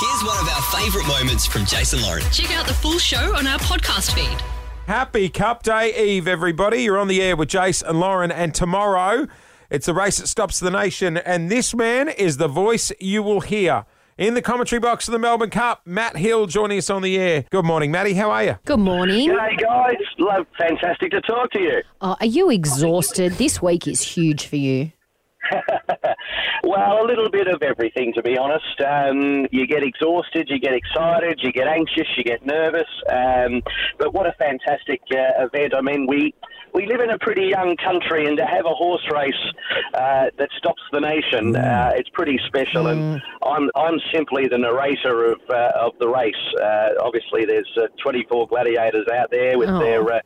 Here's one of our favourite moments from Jason Lauren. Check out the full show on our podcast feed. Happy Cup Day Eve, everybody. You're on the air with Jace and Lauren, and tomorrow it's the race that stops the nation, and this man is the voice you will hear. In the commentary box of the Melbourne Cup, Matt Hill joining us on the air. Good morning, Matty. How are you? Good morning. Hey guys. Love, fantastic to talk to you. Oh, are you exhausted? This week is huge for you. Well, a little bit of everything, to be honest. Um, you get exhausted, you get excited, you get anxious, you get nervous. Um, but what a fantastic uh, event! I mean, we we live in a pretty young country, and to have a horse race uh, that stops the nation, uh, it's pretty special. And I'm I'm simply the narrator of uh, of the race. Uh, obviously, there's uh, 24 gladiators out there with Oh. their uh,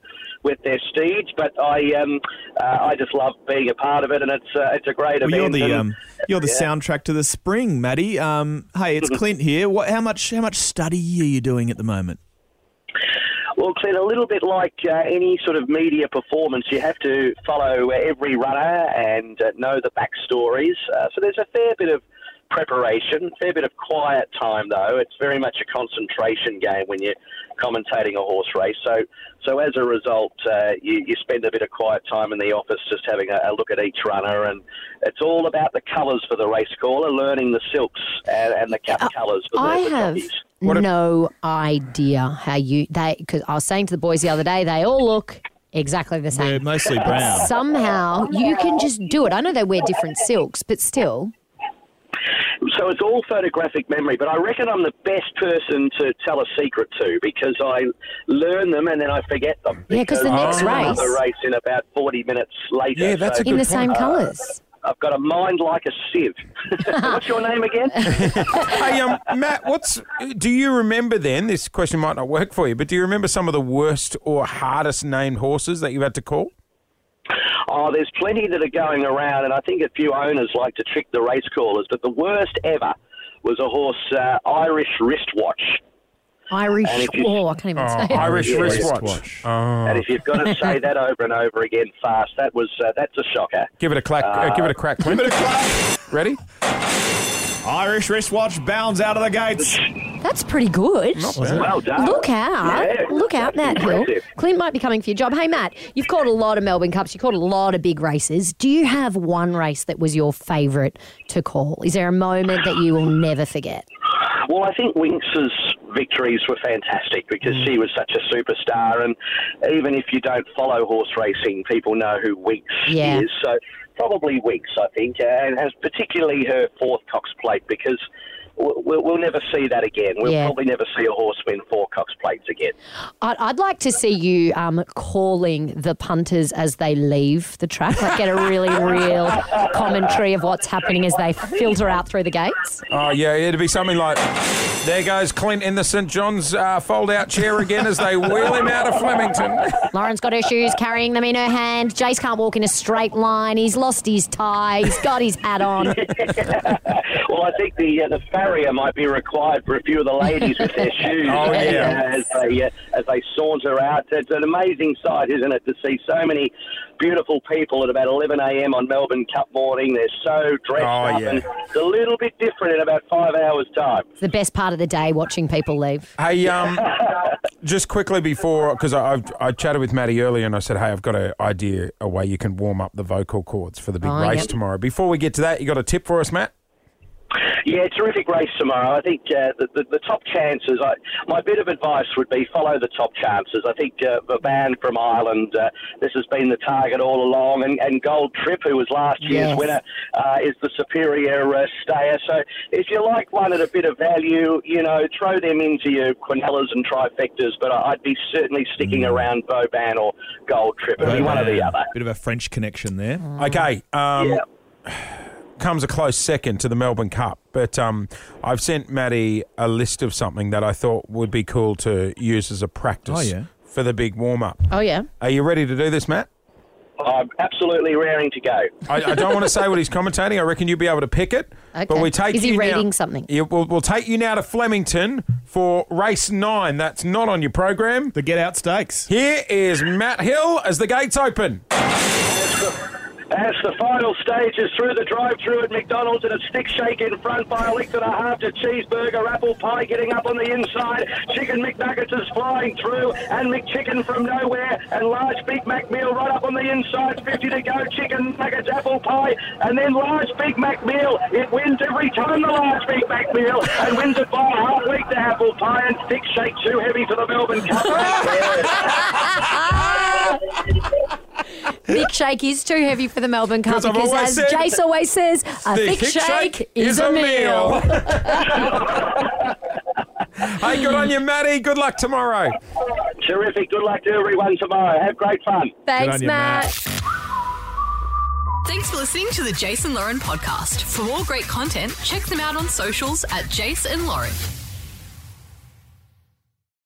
with their steeds, but I um, uh, I just love being a part of it, and it's uh, it's a great Well, event. you're the and- um, you're the soundtrack to the spring, Matty. Um, hey, it's Clint here. What? How much? How much study are you doing at the moment? Well, Clint, a little bit like uh, any sort of media performance, you have to follow every runner and uh, know the backstories. Uh, so there's a fair bit of preparation, fair bit of quiet time, though. It's very much a concentration game when you're commentating a horse race. So, so as a result, uh, you, you spend a bit of quiet time in the office just having a, a look at each runner, and it's all about the colours for the race caller, learning the silks and, and the cap colours for I the have jockeys. no idea how you they because I was saying to the boys the other day they all look exactly the same. They're mostly brown. Somehow you can just do it. I know they wear different silks, but still. So it's all photographic memory, but I reckon I'm the best person to tell a secret to because I learn them and then I forget them. Yeah, because the next I race- the race in about 40 minutes later. Yeah, that's so a In Good the same point. colours. I've got a mind like a sieve. What's your name again? Hey, um, Matt, what's do you remember then? This question might not work for you, but do you remember some of the worst or hardest named horses that you've had to call? Oh, there's plenty that are going around, and I think a few owners like to trick the race callers. But the worst ever was a horse, uh, Irish wristwatch. Irish. And you- Oh, I can't even Oh, say it. Irish Yeah. wristwatch. Wristwatch. Oh. And if you've got to say that over and over again fast, that was uh, that's a shocker. Give it a clack. Uh, give it a crack, Clint. Ready? Irish wristwatch bounds out of the gates. That's pretty good. Well done. Look out. Yeah. Look out, Matt Hill. Impressive. Clint might be coming for your job. Hey, Matt, you've called a lot of Melbourne Cups. You've called a lot of big races. Do you have one race that was your favourite to call? Is there a moment that you will never forget? Well, I think Winx's victories were fantastic because she was such a superstar, and even if you don't follow horse racing, people know who Winx Yeah. is. So probably Winx, I think, and has particularly her fourth Cox Plate because. We'll, we'll never see that again. We'll Yeah. probably never see a horse win four Cox Plates again. I'd, I'd like to see you um, calling the punters as they leave the track, like get a really real commentary of what's happening as they filter out through the gates. Oh yeah, it'd be something like, "There goes Clint in the St John's uh, fold-out chair again as they wheel him out of Flemington." Lauren's got her shoes, carrying them in her hand. Jace can't walk in a straight line. He's lost his tie. He's got his hat on. Well, I think the uh, the farrier might be required for a few of the ladies with their shoes Oh, yeah. uh, as they uh, as they saunter out. It's an amazing sight, isn't it, to see so many beautiful people at about 11 a.m. on Melbourne Cup morning. They're so dressed Oh, up, yeah. and it's a little bit different in about five hours' time. It's the best part of the day watching people leave. Hey, um, just quickly before, because I, I've, I chatted with Matty earlier and I said, hey, I've got an idea, a way you can warm up the vocal cords for the big Oh, race yep. tomorrow. Before we get to that, you got a tip for us, Matt? Yeah, terrific race tomorrow. I think uh, the, the, the top chances. I, my bit of advice would be follow the top chances. I think uh, Vauban from Ireland. Uh, this has been the target all along, and, and Gold Trip, who was last year's Yes. winner, uh, is the superior uh, stayer. So if you like one at a bit of value, you know, throw them into your quinellas and trifectas. But I- I'd be certainly sticking around Vauban or Gold Trip. It'd be one or the other. Bit of a French connection there. Okay. Um, Yeah. Comes a close second to the Melbourne Cup, but um, I've sent Matty a list of something that I thought would be cool to use as a practice Oh, yeah. for the big warm up. Oh, yeah. Are you ready to do this, Matt? I'm absolutely raring to go. I, I don't want to say what he's commentating. I reckon you'll be able to pick it. Okay. But we take Is he you now- reading something? Yeah, we'll, we'll take you now to Flemington for race nine. That's not on your program. The Get Out Stakes. Here is Matt Hill as the gates open. The final stage is through the drive-through at McDonald's and a thick shake in front by a length and a half to cheeseburger, apple pie getting up on the inside, chicken McNuggets is flying through, and McChicken from nowhere, and large Big Mac meal right up on the inside, 50 to go, chicken nuggets, apple pie, and then large Big Mac meal. It wins every time the large Big Mac meal, and wins it by a half week to apple pie, and thick shake too heavy for the Melbourne Cup. Thick shake is too heavy for the Melbourne Cup 'Cause I've because, always as said- Jace always says, a thick, shake, is a meal. hey, good on you, Matty. Good luck tomorrow. Terrific. Good luck to everyone tomorrow. Have great fun. Thanks, on you, Matt. Matt. Thanks for listening to the Jason Lauren podcast. For more great content, check them out on socials at Jason Lauren.